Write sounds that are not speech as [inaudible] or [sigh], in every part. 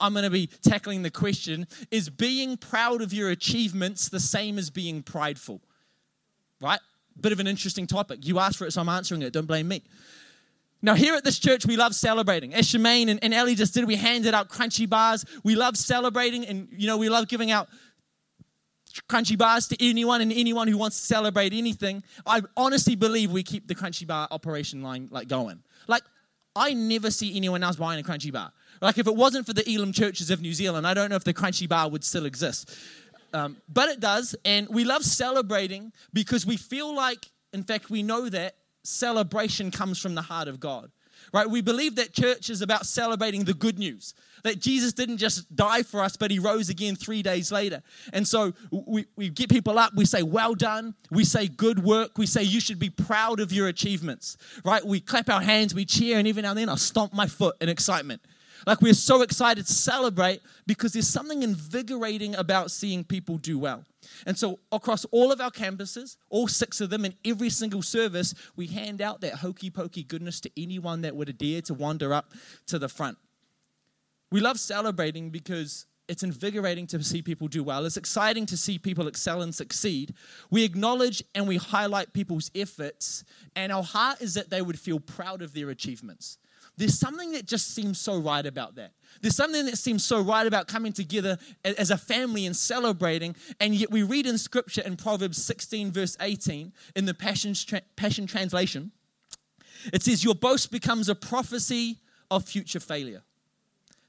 I'm going to be tackling the question is being proud of your achievements the same as being prideful? Right? Bit of an interesting topic. You asked for it, so I'm answering it. Don't blame me. Now, here at this church, we love celebrating. As Shemaine and, and Ellie just did, we handed out Crunchie bars. We love celebrating, and you know, we love giving out Crunchie bars to anyone and anyone who wants to celebrate anything. I honestly believe we keep the Crunchie bar operation line like going. Like, I never see anyone else buying a Crunchie bar. Like, if it wasn't for the Elim churches of New Zealand, I don't know if the Crunchie bar would still exist. Um, but it does, and we love celebrating because we feel like, in fact, we know that celebration comes from the heart of God. Right? We believe that church is about celebrating the good news. That Jesus didn't just die for us, but he rose again three days later. And so we, we get people up, we say, Well done. We say, Good work. We say, You should be proud of your achievements. Right? We clap our hands, we cheer, and even now and then I stomp my foot in excitement. Like we're so excited to celebrate because there's something invigorating about seeing people do well. And so, across all of our campuses, all six of them, in every single service, we hand out that hokey pokey goodness to anyone that would dare to wander up to the front. We love celebrating because it's invigorating to see people do well. It's exciting to see people excel and succeed. We acknowledge and we highlight people's efforts, and our heart is that they would feel proud of their achievements. There's something that just seems so right about that. There's something that seems so right about coming together as a family and celebrating. And yet we read in scripture in Proverbs 16, verse 18, in the Passion, Passion Translation, it says, Your boast becomes a prophecy of future failure.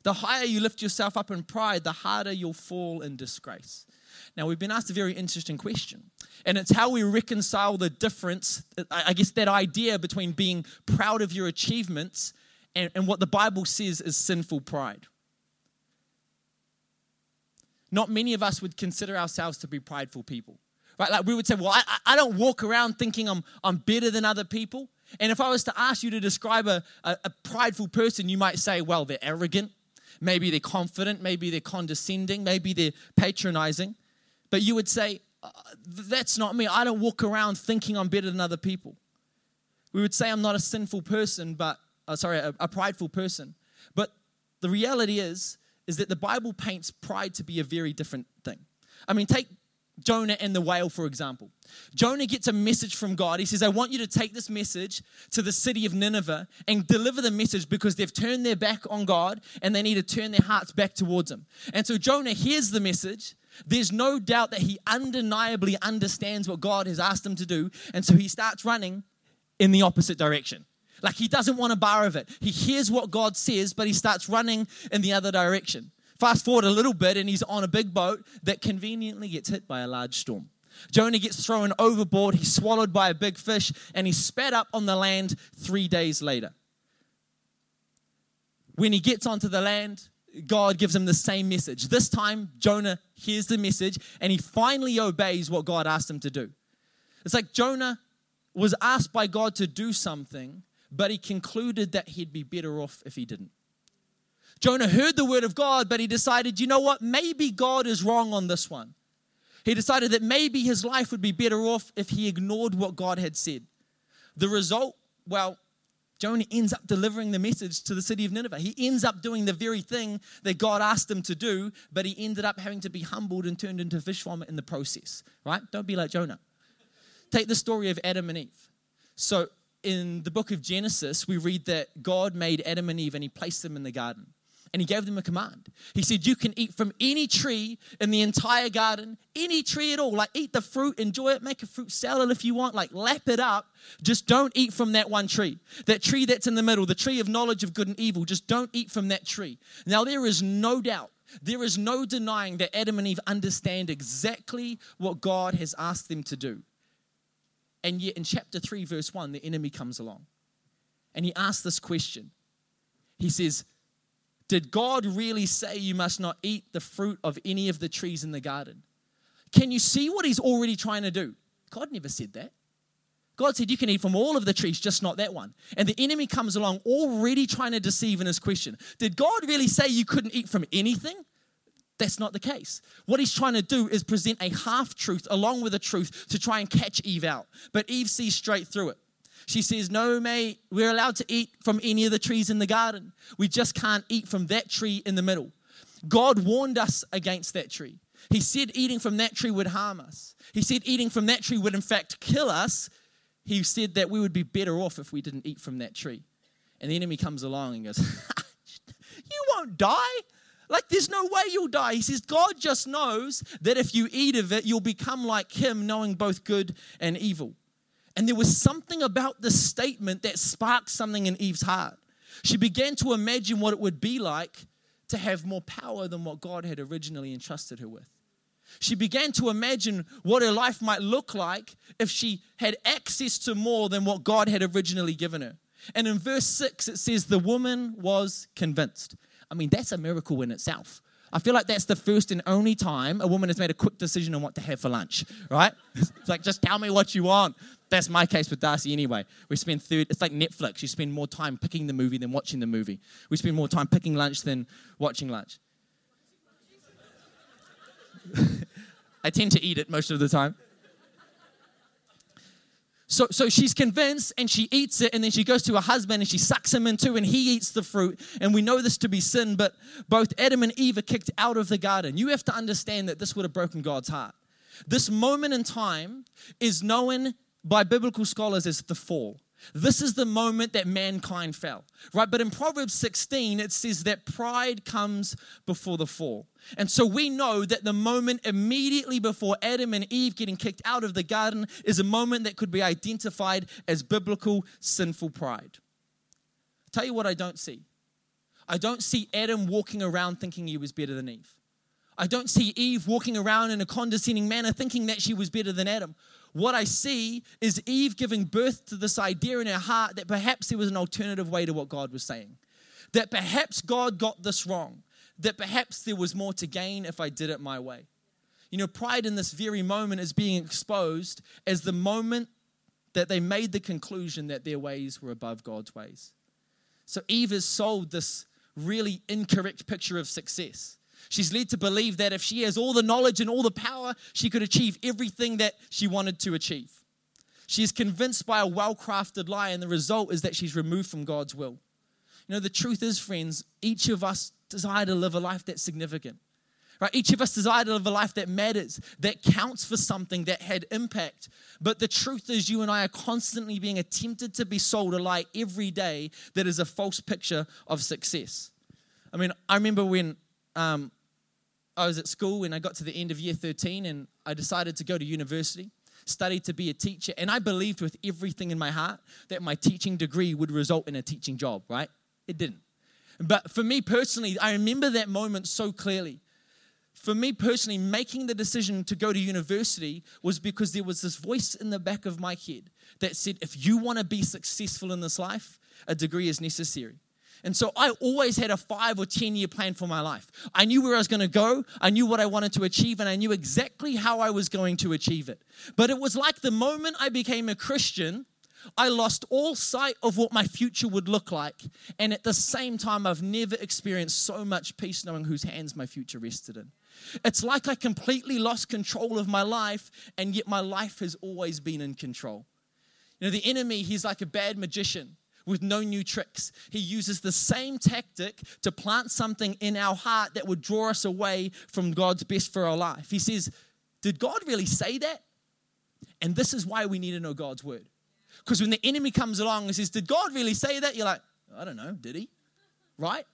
The higher you lift yourself up in pride, the harder you'll fall in disgrace. Now, we've been asked a very interesting question, and it's how we reconcile the difference, I guess, that idea between being proud of your achievements and, and what the Bible says is sinful pride. Not many of us would consider ourselves to be prideful people. Right? Like we would say, well, I, I don't walk around thinking I'm, I'm better than other people. And if I was to ask you to describe a, a, a prideful person, you might say, well, they're arrogant. Maybe they're confident. Maybe they're condescending. Maybe they're patronizing. But you would say, uh, that's not me. I don't walk around thinking I'm better than other people. We would say I'm not a sinful person, but uh, sorry, a, a prideful person. But the reality is, is that the Bible paints pride to be a very different thing. I mean, take Jonah and the whale, for example. Jonah gets a message from God. He says, I want you to take this message to the city of Nineveh and deliver the message because they've turned their back on God and they need to turn their hearts back towards Him. And so Jonah hears the message. There's no doubt that he undeniably understands what God has asked him to do. And so he starts running in the opposite direction. Like he doesn't want a bar of it. He hears what God says, but he starts running in the other direction. Fast forward a little bit, and he's on a big boat that conveniently gets hit by a large storm. Jonah gets thrown overboard, he's swallowed by a big fish, and he's spat up on the land three days later. When he gets onto the land, God gives him the same message. This time, Jonah hears the message and he finally obeys what God asked him to do. It's like Jonah was asked by God to do something, but he concluded that he'd be better off if he didn't. Jonah heard the word of God, but he decided, you know what? Maybe God is wrong on this one. He decided that maybe his life would be better off if he ignored what God had said. The result, well, Jonah ends up delivering the message to the city of Nineveh. He ends up doing the very thing that God asked him to do, but he ended up having to be humbled and turned into fish vomit in the process, right? Don't be like Jonah. Take the story of Adam and Eve. So in the book of Genesis, we read that God made Adam and Eve and he placed them in the garden. And he gave them a command. He said, You can eat from any tree in the entire garden, any tree at all. Like, eat the fruit, enjoy it, make a fruit salad if you want, like, lap it up. Just don't eat from that one tree. That tree that's in the middle, the tree of knowledge of good and evil, just don't eat from that tree. Now, there is no doubt there is no denying that Adam and Eve understand exactly what God has asked them to do. And yet, in chapter 3, verse 1, the enemy comes along and he asks this question. He says, Did God really say you must not eat the fruit of any of the trees in the garden? Can you see what he's already trying to do? God never said that. God said you can eat from all of the trees, just not that one. And the enemy comes along already trying to deceive in his question. Did God really say you couldn't eat from anything? That's not the case. What he's trying to do is present a half truth along with a truth to try and catch Eve out. But Eve sees straight through it. She says, No, mate, we're allowed to eat from any of the trees in the garden. We just can't eat from that tree in the middle. God warned us against that tree. He said eating from that tree would harm us. He said eating from that tree would, in fact, kill us. He said that we would be better off if we didn't eat from that tree. And the enemy comes along and goes, [laughs] You won't die. Like, there's no way you'll die. He says, God just knows that if you eat of it, you'll become like Him, knowing both good and evil. And there was something about this statement that sparked something in Eve's heart. She began to imagine what it would be like to have more power than what God had originally entrusted her with. She began to imagine what her life might look like if she had access to more than what God had originally given her. And in verse 6, it says, The woman was convinced. I mean, that's a miracle in itself. I feel like that's the first and only time a woman has made a quick decision on what to have for lunch, right? It's like, just tell me what you want. That's my case with Darcy anyway. We spend third, it's like Netflix. You spend more time picking the movie than watching the movie. We spend more time picking lunch than watching lunch. [laughs] I tend to eat it most of the time. So, so she's convinced and she eats it, and then she goes to her husband and she sucks him into, and he eats the fruit. And we know this to be sin, but both Adam and Eve are kicked out of the garden. You have to understand that this would have broken God's heart. This moment in time is known by biblical scholars as the fall. This is the moment that mankind fell, right? But in Proverbs 16, it says that pride comes before the fall. And so we know that the moment immediately before Adam and Eve getting kicked out of the garden is a moment that could be identified as biblical sinful pride. I'll tell you what I don't see. I don't see Adam walking around thinking he was better than Eve. I don't see Eve walking around in a condescending manner thinking that she was better than Adam what I see is Eve giving birth to this idea in her heart that perhaps there was an alternative way to what God was saying. That perhaps God got this wrong. That perhaps there was more to gain if I did it my way. You know, pride in this very moment is being exposed as the moment that they made the conclusion that their ways were above God's ways. So Eve has sold this really incorrect picture of success She's led to believe that if she has all the knowledge and all the power, she could achieve everything that she wanted to achieve. She is convinced by a well crafted lie, and the result is that she's removed from God's will. You know, the truth is, friends, each of us desire to live a life that's significant. Right? Each of us desire to live a life that matters, that counts for something, that had impact. But the truth is, you and I are constantly being attempted to be sold a lie every day that is a false picture of success. I mean, I remember when um, I was at school and I got to the end of year 13 and I decided to go to university, study to be a teacher. And I believed with everything in my heart that my teaching degree would result in a teaching job, right? It didn't. But for me personally, I remember that moment so clearly. For me personally, making the decision to go to university was because there was this voice in the back of my head that said, if you want to be successful in this life, a degree is necessary. And so I always had a five or 10 year plan for my life. I knew where I was going to go, I knew what I wanted to achieve, and I knew exactly how I was going to achieve it. But it was like the moment I became a Christian, I lost all sight of what my future would look like. And at the same time, I've never experienced so much peace knowing whose hands my future rested in. It's like I completely lost control of my life, and yet my life has always been in control. You know, the enemy, he's like a bad magician with no new tricks. He uses the same tactic to plant something in our heart that would draw us away from God's best for our life. He says, Did God really say that? And this is why we need to know God's word. Because when the enemy comes along and says, Did God really say that? You're like, I don't know, did he? Right?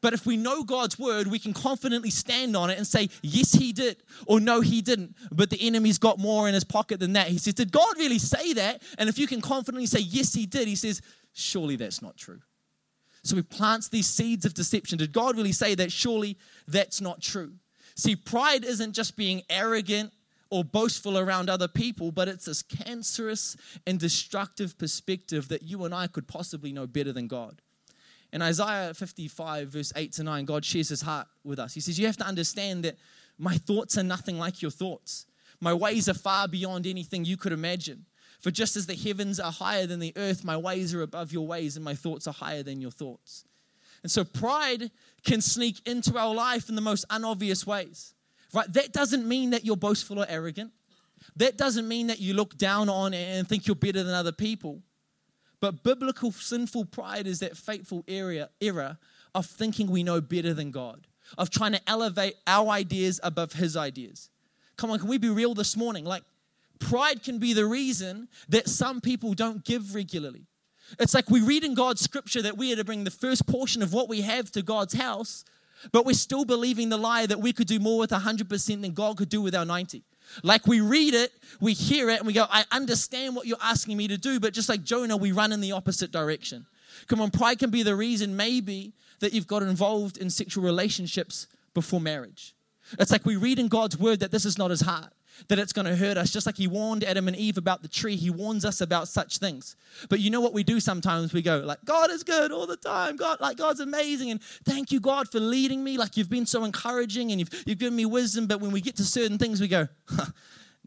But if we know God's word, we can confidently stand on it and say, Yes, he did, or No, he didn't. But the enemy's got more in his pocket than that. He says, Did God really say that? And if you can confidently say, Yes, he did, he says, Surely that's not true. So he plants these seeds of deception. Did God really say that? Surely that's not true. See, pride isn't just being arrogant or boastful around other people, but it's this cancerous and destructive perspective that you and I could possibly know better than God. In Isaiah 55, verse 8 to 9, God shares his heart with us. He says, You have to understand that my thoughts are nothing like your thoughts. My ways are far beyond anything you could imagine. For just as the heavens are higher than the earth, my ways are above your ways, and my thoughts are higher than your thoughts. And so pride can sneak into our life in the most unobvious ways. Right? That doesn't mean that you're boastful or arrogant. That doesn't mean that you look down on and think you're better than other people. But biblical sinful pride is that fateful area, error of thinking we know better than God, of trying to elevate our ideas above his ideas. Come on, can we be real this morning? Like, pride can be the reason that some people don't give regularly. It's like we read in God's scripture that we are to bring the first portion of what we have to God's house, but we're still believing the lie that we could do more with 100% than God could do with our 90. Like we read it, we hear it, and we go, I understand what you're asking me to do, but just like Jonah, we run in the opposite direction. Come on, pride can be the reason maybe that you've got involved in sexual relationships before marriage. It's like we read in God's word that this is not his heart, that it's going to hurt us. Just like he warned Adam and Eve about the tree, he warns us about such things. But you know what we do sometimes? We go like, God is good all the time. God, like God's amazing. And thank you, God, for leading me. Like you've been so encouraging and you've, you've given me wisdom. But when we get to certain things, we go,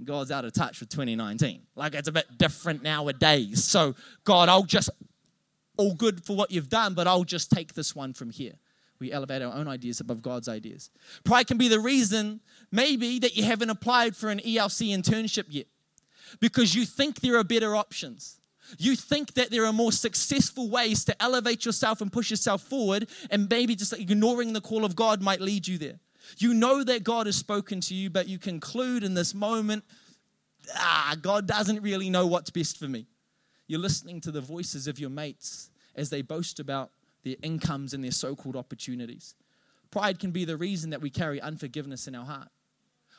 God's out of touch with 2019. Like it's a bit different nowadays. So, God, I'll just, all good for what you've done, but I'll just take this one from here. We elevate our own ideas above God's ideas. Pride can be the reason, maybe, that you haven't applied for an ELC internship yet because you think there are better options. You think that there are more successful ways to elevate yourself and push yourself forward, and maybe just ignoring the call of God might lead you there. You know that God has spoken to you, but you conclude in this moment, ah, God doesn't really know what's best for me. You're listening to the voices of your mates as they boast about their incomes and their so called opportunities. Pride can be the reason that we carry unforgiveness in our heart.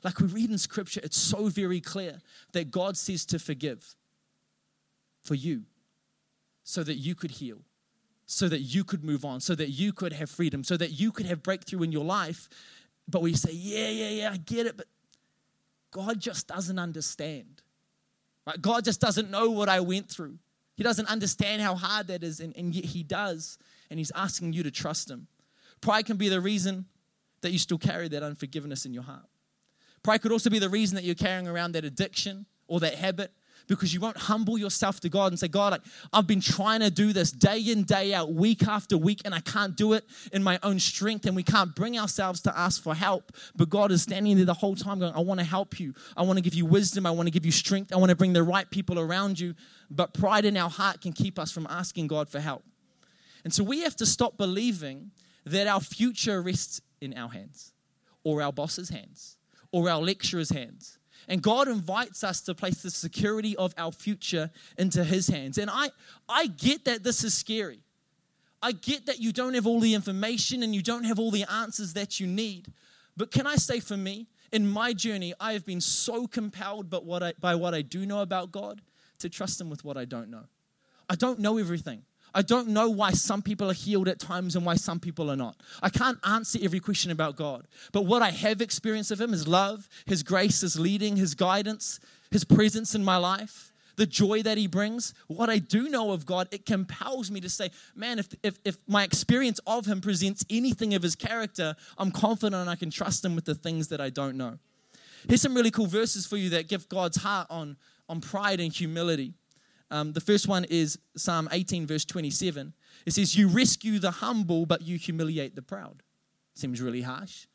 Like we read in scripture, it's so very clear that God says to forgive for you so that you could heal, so that you could move on, so that you could have freedom, so that you could have breakthrough in your life. But we say, yeah, yeah, yeah, I get it, but God just doesn't understand. Right? God just doesn't know what I went through. He doesn't understand how hard that is, and, and yet He does, and He's asking you to trust Him. Pride can be the reason that you still carry that unforgiveness in your heart. Pride could also be the reason that you're carrying around that addiction or that habit because you won't humble yourself to God and say, God, I've been trying to do this day in, day out, week after week, and I can't do it in my own strength, and we can't bring ourselves to ask for help. But God is standing there the whole time going, I want to help you. I want to give you wisdom. I want to give you strength. I want to bring the right people around you. But pride in our heart can keep us from asking God for help. And so we have to stop believing that our future rests in our hands, or our boss's hands, or our lecturer's hands and God invites us to place the security of our future into His hands. And I, I get that this is scary. I get that you don't have all the information and you don't have all the answers that you need. But can I say for me, in my journey, I have been so compelled by what I, by what I do know about God to trust Him with what I don't know. I don't know everything. I don't know why some people are healed at times and why some people are not. I can't answer every question about God. But what I have experienced of Him is love, His grace, His leading, His guidance, His presence in my life, the joy that He brings. What I do know of God, it compels me to say, man, if, if, if my experience of Him presents anything of His character, I'm confident I can trust Him with the things that I don't know. Here's some really cool verses for you that give God's heart on, on pride and humility. Um, the first one is Psalm 18, verse 27. It says, You rescue the humble, but you humiliate the proud. Seems really harsh.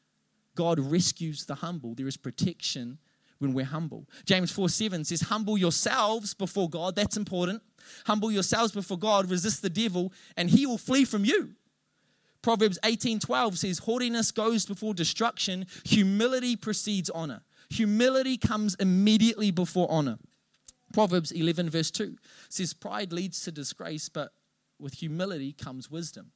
God rescues the humble. There is protection when we're humble. James 4 7 says, Humble yourselves before God. That's important. Humble yourselves before God, resist the devil, and he will flee from you. Proverbs 18 12 says, Haughtiness goes before destruction, humility precedes honor. Humility comes immediately before honor. Proverbs 11, verse 2 says, Pride leads to disgrace, but with humility comes wisdom.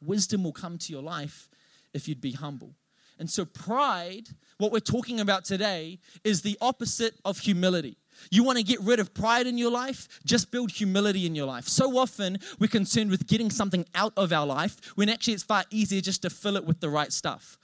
Wisdom will come to your life if you'd be humble. And so, pride, what we're talking about today, is the opposite of humility. You want to get rid of pride in your life? Just build humility in your life. So often we're concerned with getting something out of our life when actually it's far easier just to fill it with the right stuff.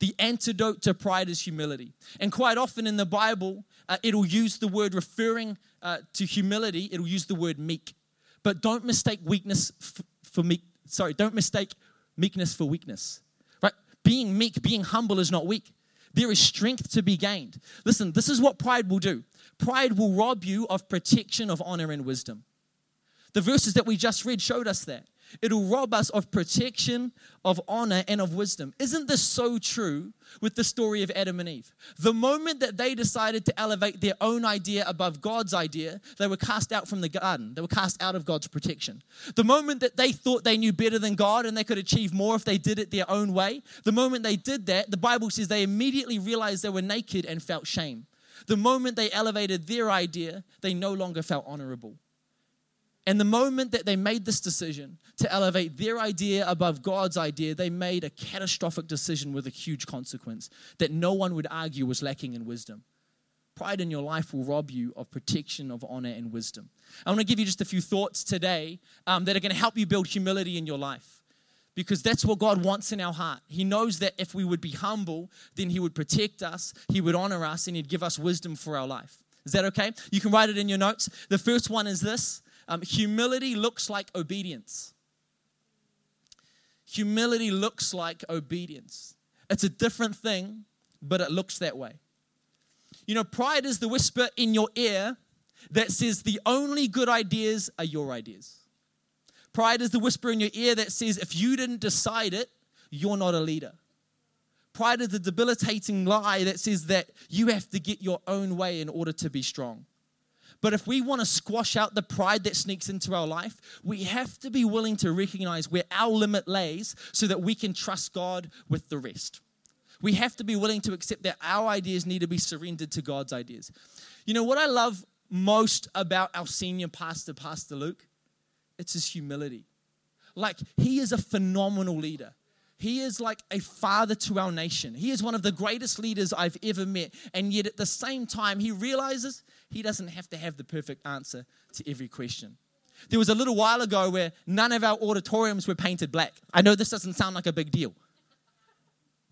The antidote to pride is humility. And quite often in the Bible, uh, it'll use the word referring uh, to humility, it'll use the word meek. But don't mistake weakness f- for meek. Sorry, don't mistake meekness for weakness. Right? Being meek, being humble is not weak. There is strength to be gained. Listen, this is what pride will do. Pride will rob you of protection, of honor, and wisdom. The verses that we just read showed us that. It'll rob us of protection, of honor, and of wisdom. Isn't this so true with the story of Adam and Eve? The moment that they decided to elevate their own idea above God's idea, they were cast out from the garden. They were cast out of God's protection. The moment that they thought they knew better than God and they could achieve more if they did it their own way, the moment they did that, the Bible says they immediately realized they were naked and felt shame. The moment they elevated their idea, they no longer felt honorable. And the moment that they made this decision to elevate their idea above God's idea, they made a catastrophic decision with a huge consequence that no one would argue was lacking in wisdom. Pride in your life will rob you of protection, of honor, and wisdom. I want to give you just a few thoughts today um, that are going to help you build humility in your life because that's what God wants in our heart. He knows that if we would be humble, then He would protect us, He would honor us, and He'd give us wisdom for our life. Is that okay? You can write it in your notes. The first one is this um, humility looks like obedience. Humility looks like obedience. It's a different thing, but it looks that way. You know, pride is the whisper in your ear that says the only good ideas are your ideas. Pride is the whisper in your ear that says if you didn't decide it, you're not a leader. Pride is the debilitating lie that says that you have to get your own way in order to be strong. But if we want to squash out the pride that sneaks into our life, we have to be willing to recognize where our limit lays so that we can trust God with the rest. We have to be willing to accept that our ideas need to be surrendered to God's ideas. You know what I love most about our senior pastor, Pastor Luke? It's his humility. Like, he is a phenomenal leader. He is like a father to our nation. He is one of the greatest leaders I've ever met. And yet, at the same time, he realizes he doesn't have to have the perfect answer to every question. There was a little while ago where none of our auditoriums were painted black. I know this doesn't sound like a big deal.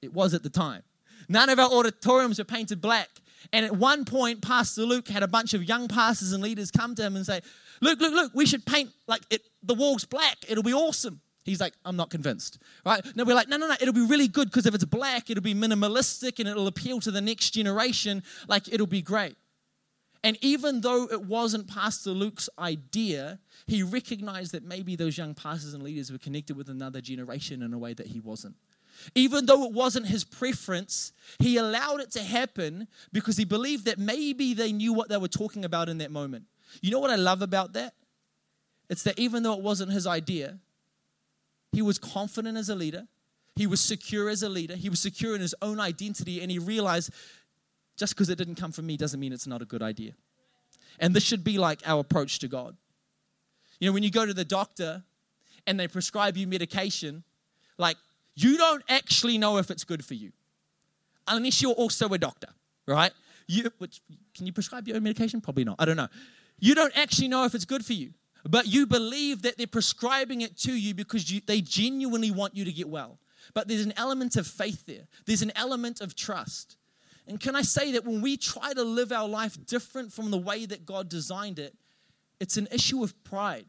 It was at the time. None of our auditoriums were painted black. And at one point, Pastor Luke had a bunch of young pastors and leaders come to him and say, Look, look, look, we should paint like it, the walls black. It'll be awesome. He's like, I'm not convinced, right? No, we're like, no, no, no, it'll be really good because if it's black, it'll be minimalistic and it'll appeal to the next generation. Like, it'll be great. And even though it wasn't Pastor Luke's idea, he recognized that maybe those young pastors and leaders were connected with another generation in a way that he wasn't. Even though it wasn't his preference, he allowed it to happen because he believed that maybe they knew what they were talking about in that moment. You know what I love about that? It's that even though it wasn't his idea, he was confident as a leader. He was secure as a leader. He was secure in his own identity. And he realized just because it didn't come from me doesn't mean it's not a good idea. And this should be like our approach to God. You know, when you go to the doctor and they prescribe you medication, like you don't actually know if it's good for you unless you're also a doctor, right? You, which, can you prescribe your own medication? Probably not. I don't know. You don't actually know if it's good for you but you believe that they're prescribing it to you because you, they genuinely want you to get well. But there's an element of faith there, there's an element of trust. And can I say that when we try to live our life different from the way that God designed it, it's an issue of pride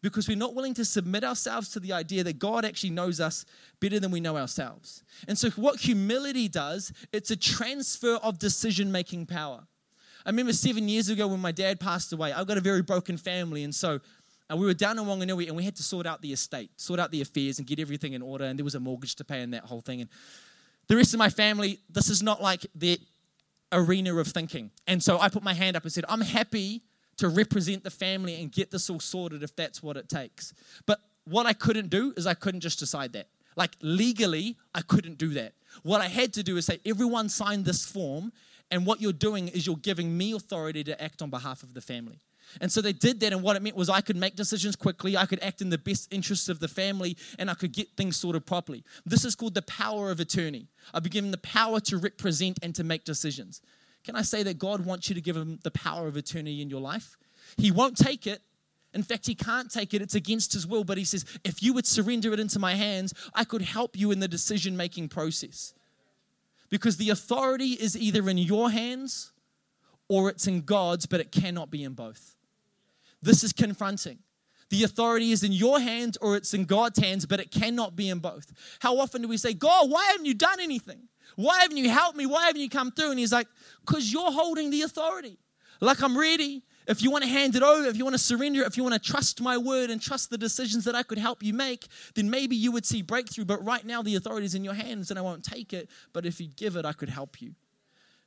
because we're not willing to submit ourselves to the idea that God actually knows us better than we know ourselves. And so, what humility does, it's a transfer of decision making power. I remember seven years ago when my dad passed away, I've got a very broken family, and so uh, we were down in Wanganui and we had to sort out the estate, sort out the affairs, and get everything in order. And there was a mortgage to pay and that whole thing. And the rest of my family, this is not like their arena of thinking. And so I put my hand up and said, I'm happy to represent the family and get this all sorted if that's what it takes. But what I couldn't do is I couldn't just decide that. Like legally, I couldn't do that. What I had to do is say, everyone sign this form and what you're doing is you're giving me authority to act on behalf of the family. And so they did that, and what it meant was I could make decisions quickly, I could act in the best interests of the family, and I could get things sorted properly. This is called the power of attorney. I've been given the power to represent and to make decisions. Can I say that God wants you to give him the power of attorney in your life? He won't take it. In fact, he can't take it. It's against his will. But he says, if you would surrender it into my hands, I could help you in the decision making process. Because the authority is either in your hands or it's in God's, but it cannot be in both. This is confronting. The authority is in your hands or it's in God's hands, but it cannot be in both. How often do we say, God, why haven't you done anything? Why haven't you helped me? Why haven't you come through? And He's like, because you're holding the authority. Like I'm ready. If you want to hand it over, if you want to surrender, if you want to trust my word and trust the decisions that I could help you make, then maybe you would see breakthrough. But right now, the authority is in your hands and I won't take it. But if you give it, I could help you.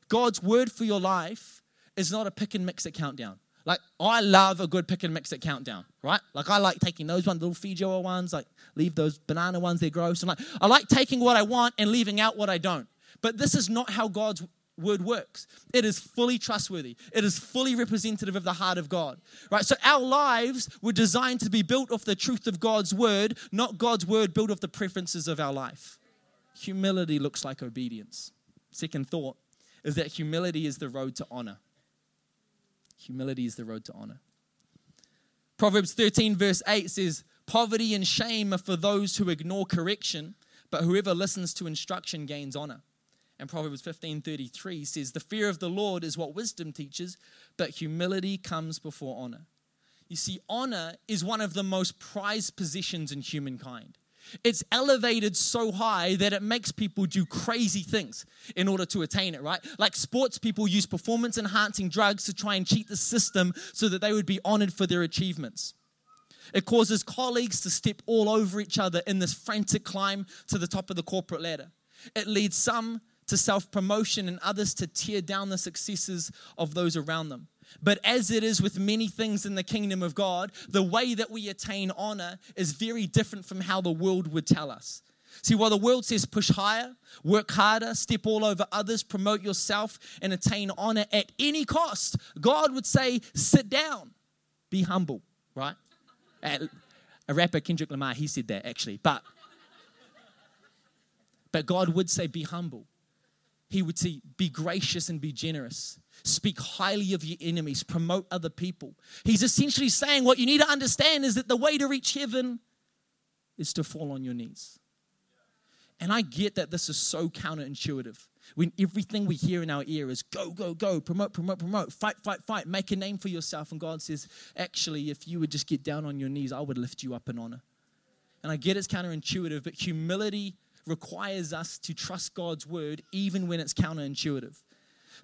God's word for your life is not a pick and mix at countdown. Like, I love a good pick and mix at countdown, right? Like, I like taking those ones, little Fiji ones, like, leave those banana ones, they're gross. And like, I like taking what I want and leaving out what I don't. But this is not how God's word works. It is fully trustworthy. It is fully representative of the heart of God. Right? So our lives were designed to be built off the truth of God's word, not God's word built off the preferences of our life. Humility looks like obedience. Second thought is that humility is the road to honor. Humility is the road to honor. Proverbs 13, verse 8 says, Poverty and shame are for those who ignore correction, but whoever listens to instruction gains honor. And Proverbs 15:33 says, "The fear of the Lord is what wisdom teaches, but humility comes before honor." You see, honor is one of the most prized possessions in humankind. It's elevated so high that it makes people do crazy things in order to attain it, right? Like sports people use performance enhancing drugs to try and cheat the system so that they would be honored for their achievements. It causes colleagues to step all over each other in this frantic climb to the top of the corporate ladder. It leads some to self promotion and others to tear down the successes of those around them. But as it is with many things in the kingdom of God, the way that we attain honor is very different from how the world would tell us. See, while the world says push higher, work harder, step all over others, promote yourself, and attain honor at any cost, God would say, sit down, be humble, right? A rapper, Kendrick Lamar, he said that actually. But, but God would say, be humble he would say, Be gracious and be generous. Speak highly of your enemies. Promote other people. He's essentially saying what you need to understand is that the way to reach heaven is to fall on your knees. And I get that this is so counterintuitive. When everything we hear in our ear is go, go, go, promote, promote, promote, fight, fight, fight, make a name for yourself. And God says, actually, if you would just get down on your knees, I would lift you up in honor. And I get it's counterintuitive, but humility requires us to trust God's word even when it's counterintuitive.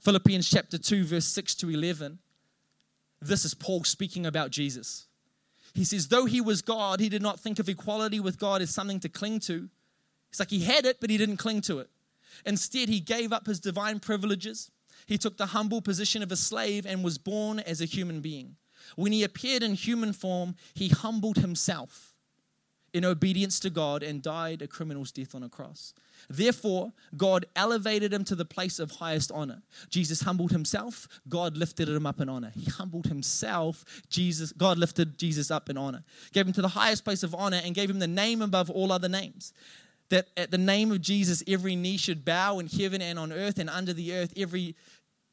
Philippians chapter 2, verse 6 to 11. This is Paul speaking about Jesus. He says, Though he was God, he did not think of equality with God as something to cling to. It's like he had it, but he didn't cling to it. Instead, he gave up his divine privileges. He took the humble position of a slave and was born as a human being. When he appeared in human form, he humbled himself in obedience to God and died a criminal's death on a cross. Therefore, God elevated him to the place of highest honor. Jesus humbled himself, God lifted him up in honor. He humbled himself, Jesus, God lifted Jesus up in honor. Gave him to the highest place of honor and gave him the name above all other names. That at the name of Jesus, every knee should bow in heaven and on earth and under the earth, every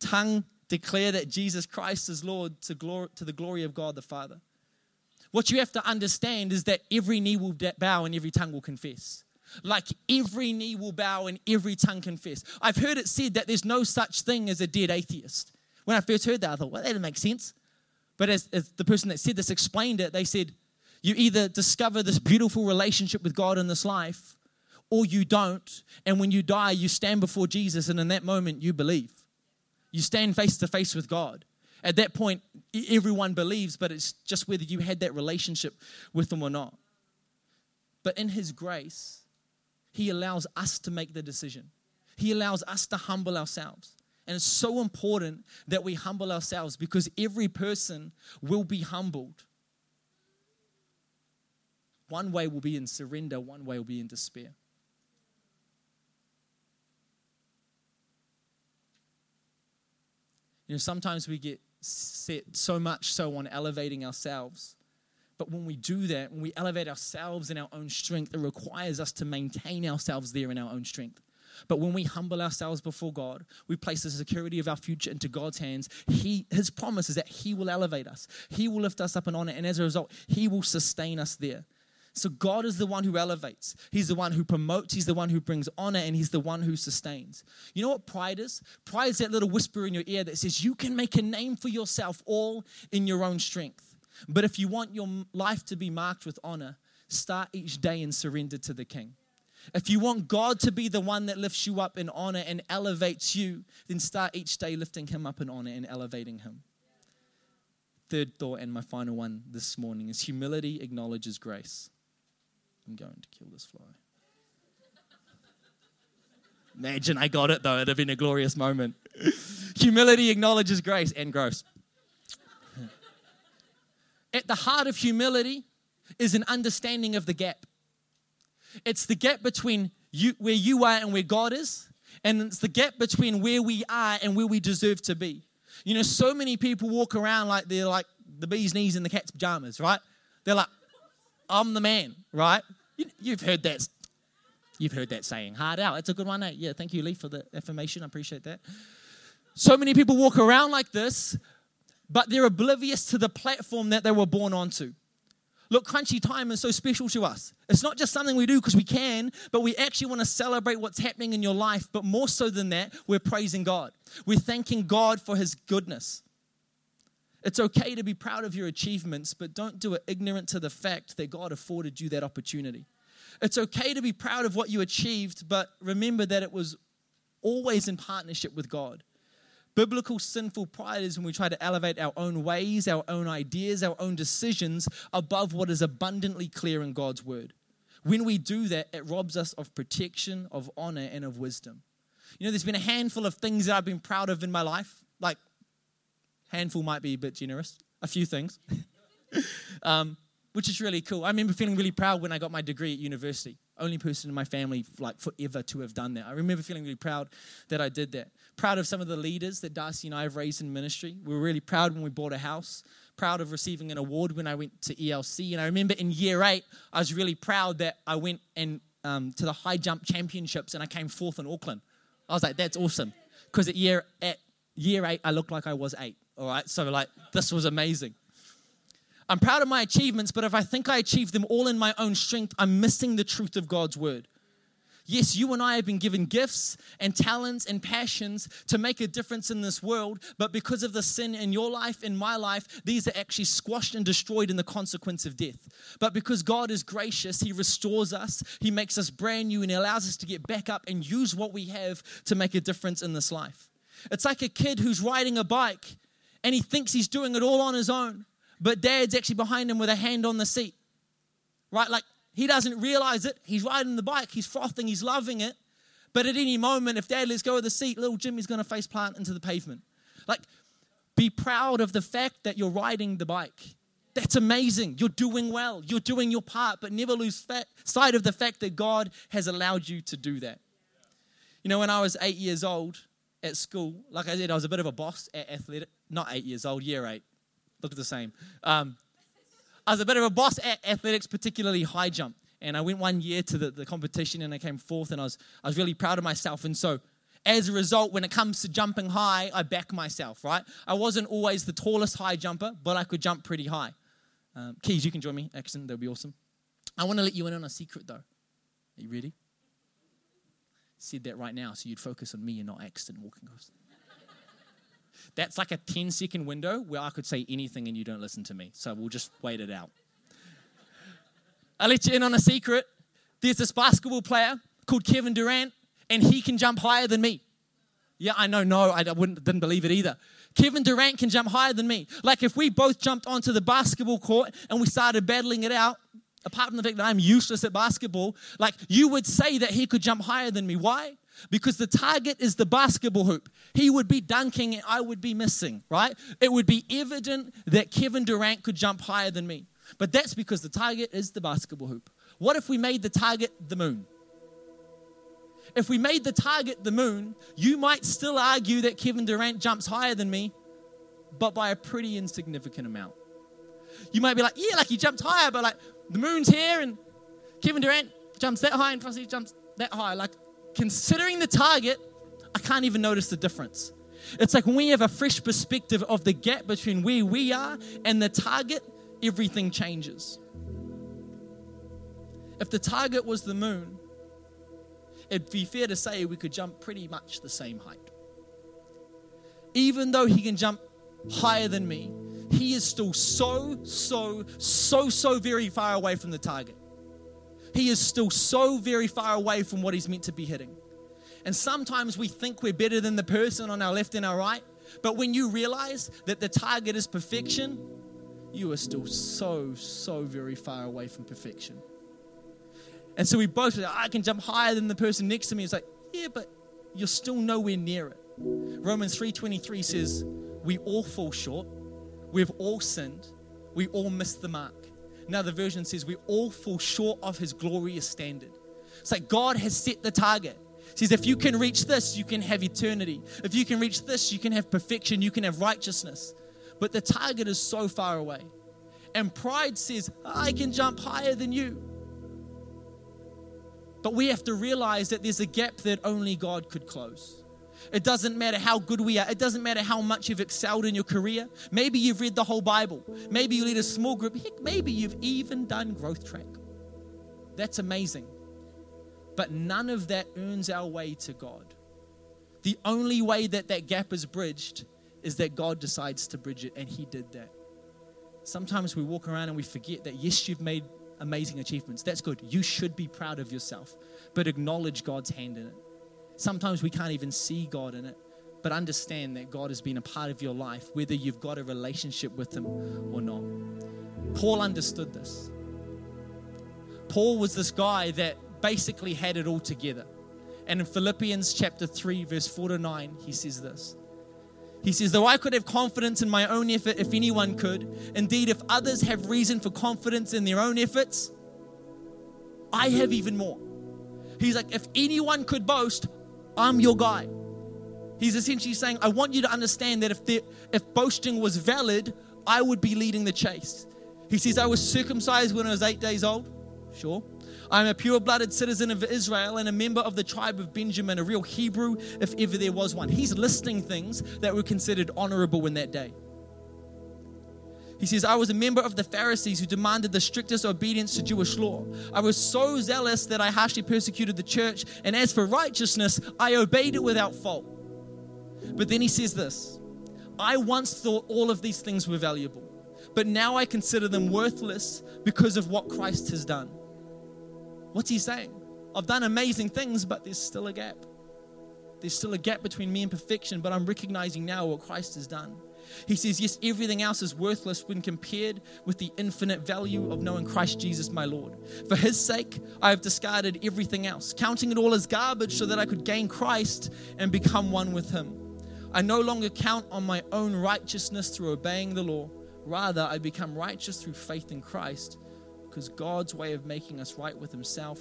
tongue declare that Jesus Christ is Lord to, glory, to the glory of God the Father. What you have to understand is that every knee will bow and every tongue will confess. Like every knee will bow and every tongue confess. I've heard it said that there's no such thing as a dead atheist. When I first heard that, I thought, well, that doesn't make sense. But as, as the person that said this explained it, they said, you either discover this beautiful relationship with God in this life, or you don't. And when you die, you stand before Jesus, and in that moment, you believe. You stand face to face with God. At that point, everyone believes, but it's just whether you had that relationship with them or not. But in His grace, He allows us to make the decision, He allows us to humble ourselves. And it's so important that we humble ourselves because every person will be humbled. One way will be in surrender, one way will be in despair. You know, sometimes we get set so much so on elevating ourselves. But when we do that, when we elevate ourselves in our own strength, it requires us to maintain ourselves there in our own strength. But when we humble ourselves before God, we place the security of our future into God's hands. He, His promise is that He will elevate us, He will lift us up and honor, and as a result, He will sustain us there. So God is the one who elevates. He's the one who promotes. He's the one who brings honor, and He's the one who sustains. You know what pride is? Pride is that little whisper in your ear that says you can make a name for yourself all in your own strength. But if you want your life to be marked with honor, start each day and surrender to the King. If you want God to be the one that lifts you up in honor and elevates you, then start each day lifting Him up in honor and elevating Him. third thought and my final one this morning is humility acknowledges grace. I'm going to kill this fly. Imagine I got it though. It'd have been a glorious moment. humility acknowledges grace and gross. At the heart of humility is an understanding of the gap. It's the gap between you, where you are and where God is, and it's the gap between where we are and where we deserve to be. You know, so many people walk around like they're like the bee's knees in the cat's pajamas, right? They're like, I'm the man, right? You, have heard that. You've heard that saying, hard out. It's a good one, eh? Yeah, thank you, Lee, for the affirmation. I appreciate that. So many people walk around like this, but they're oblivious to the platform that they were born onto. Look, Crunchie time is so special to us. It's not just something we do because we can, but we actually want to celebrate what's happening in your life. But more so than that, we're praising God. We're thanking God for His goodness. It's okay to be proud of your achievements, but don't do it ignorant to the fact that God afforded you that opportunity. It's okay to be proud of what you achieved, but remember that it was always in partnership with God. Biblical sinful pride is when we try to elevate our own ways, our own ideas, our own decisions above what is abundantly clear in God's word. When we do that, it robs us of protection, of honor, and of wisdom. You know, there's been a handful of things that I've been proud of in my life. Like, handful might be a bit generous, a few things, [laughs] um, which is really cool. I remember feeling really proud when I got my degree at university. Only person in my family, like forever, to have done that. I remember feeling really proud that I did that proud of some of the leaders that Darcy and I have raised in ministry. We were really proud when we bought a house, proud of receiving an award when I went to ELC. And I remember in year eight, I was really proud that I went and um, to the high jump championships and I came fourth in Auckland. I was like, that's awesome. Because at year, at year eight, I looked like I was eight. All right. So, like, this was amazing. I'm proud of my achievements, but if I think I achieved them all in my own strength, I'm missing the truth of God's word. Yes, you and I have been given gifts and talents and passions to make a difference in this world, but because of the sin in your life, in my life, these are actually squashed and destroyed in the consequence of death. But because God is gracious, He restores us, He makes us brand new, and He allows us to get back up and use what we have to make a difference in this life. It's like a kid who's riding a bike and he thinks he's doing it all on his own, but dad's actually behind him with a hand on the seat. Right? Like he doesn't realize it. He's riding the bike, he's frothing, he's loving it. But at any moment, if dad lets go of the seat, little Jimmy's going to face plant into the pavement. Like, be proud of the fact that you're riding the bike. That's amazing. You're doing well. You're doing your part, but never lose sight of the fact that God has allowed you to do that. You know, when I was eight years old at school, like I said, I was a bit of a boss at athletic. Not eight years old, year eight. Look at the same. Um, I was a bit of a boss at athletics, particularly high jump. And I went one year to the, the competition and I came fourth, and I was, I was really proud of myself. And so, as a result, when it comes to jumping high, I back myself, right? I wasn't always the tallest high jumper, but I could jump pretty high. Um, Keys, you can join me. Excellent, that would be awesome. I want to let you in on a secret, though. Are you ready? Said that right now, so you'd focus on me and not Axton walking across. That's like a 10 second window where I could say anything and you don't listen to me. So we'll just wait it out. I'll let you in on a secret. There's this basketball player called Kevin Durant, and he can jump higher than me. Yeah, I know. No, I wouldn't, didn't believe it either. Kevin Durant can jump higher than me. Like if we both jumped onto the basketball court and we started battling it out, apart from the fact that I'm useless at basketball, like you would say that he could jump higher than me. Why? because the target is the basketball hoop. He would be dunking and I would be missing, right? It would be evident that Kevin Durant could jump higher than me. But that's because the target is the basketball hoop. What if we made the target the moon? If we made the target the moon, you might still argue that Kevin Durant jumps higher than me, but by a pretty insignificant amount. You might be like, yeah, like he jumped higher, but like the moon's here and Kevin Durant jumps that high and Frosty jumps that high. Like considering the target, I can't even notice the difference. It's like when we have a fresh perspective of the gap between where we are and the target, everything changes. If the target was the moon, it'd be fair to say we could jump pretty much the same height. Even though he can jump higher than me, he is still so, so, so, so very far away from the target he is still so very far away from what he's meant to be hitting. And sometimes we think we're better than the person on our left and our right. But when you realize that the target is perfection, you are still so, so very far away from perfection. And so we both, I can jump higher than the person next to me. It's like, yeah, but you're still nowhere near it. Romans 3:23 says, "We all fall short. We've all sinned. We all miss the mark." Another version says, "We all fall short of his glorious standard." It's like God has set the target. He says, if you can reach this, you can have eternity. If you can reach this, you can have perfection, you can have righteousness. But the target is so far away. And pride says, I can jump higher than you. But we have to realize that there's a gap that only God could close. It doesn't matter how good we are. It doesn't matter how much you've excelled in your career. Maybe you've read the whole Bible. Maybe you lead a small group. Heck, maybe you've even done growth track. That's amazing. But none of that earns our way to God. The only way that that gap is bridged is that God decides to bridge it, and He did that. Sometimes we walk around and we forget that, yes, you've made amazing achievements. That's good. You should be proud of yourself, but acknowledge God's hand in it. Sometimes we can't even see God in it, but understand that God has been a part of your life, whether you've got a relationship with Him or not. Paul understood this. Paul was this guy that basically had it all together. And in Philippians chapter 3, verse 4 to 9, he says this. He says, Though I could have confidence in my own effort if anyone could, indeed, if others have reason for confidence in their own efforts, I have even more. He's like, If anyone could boast, I'm your guy. He's essentially saying, I want you to understand that if, if boasting was valid, I would be leading the chase. He says, I was circumcised when I was eight days old. Sure. I'm a pure blooded citizen of Israel and a member of the tribe of Benjamin, a real Hebrew, if ever there was one. He's listing things that were considered honorable in that day. He says, I was a member of the Pharisees who demanded the strictest obedience to Jewish law. I was so zealous that I harshly persecuted the church, and as for righteousness, I obeyed it without fault. But then he says this I once thought all of these things were valuable, but now I consider them worthless because of what Christ has done. What's he saying? I've done amazing things, but there's still a gap. There's still a gap between me and perfection, but I'm recognizing now what Christ has done. He says, Yes, everything else is worthless when compared with the infinite value of knowing Christ Jesus, my Lord. For his sake, I have discarded everything else, counting it all as garbage so that I could gain Christ and become one with him. I no longer count on my own righteousness through obeying the law. Rather, I become righteous through faith in Christ because God's way of making us right with Himself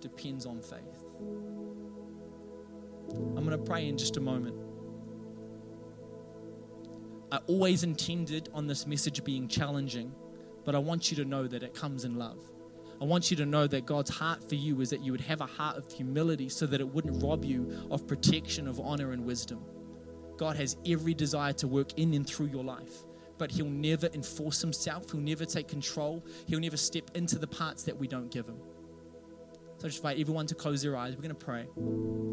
depends on faith. I'm going to pray in just a moment. I always intended on this message being challenging, but I want you to know that it comes in love. I want you to know that God's heart for you is that you would have a heart of humility so that it wouldn't rob you of protection, of honor, and wisdom. God has every desire to work in and through your life but he'll never enforce himself. He'll never take control. He'll never step into the parts that we don't give him. So I just invite everyone to close their eyes. We're going to pray.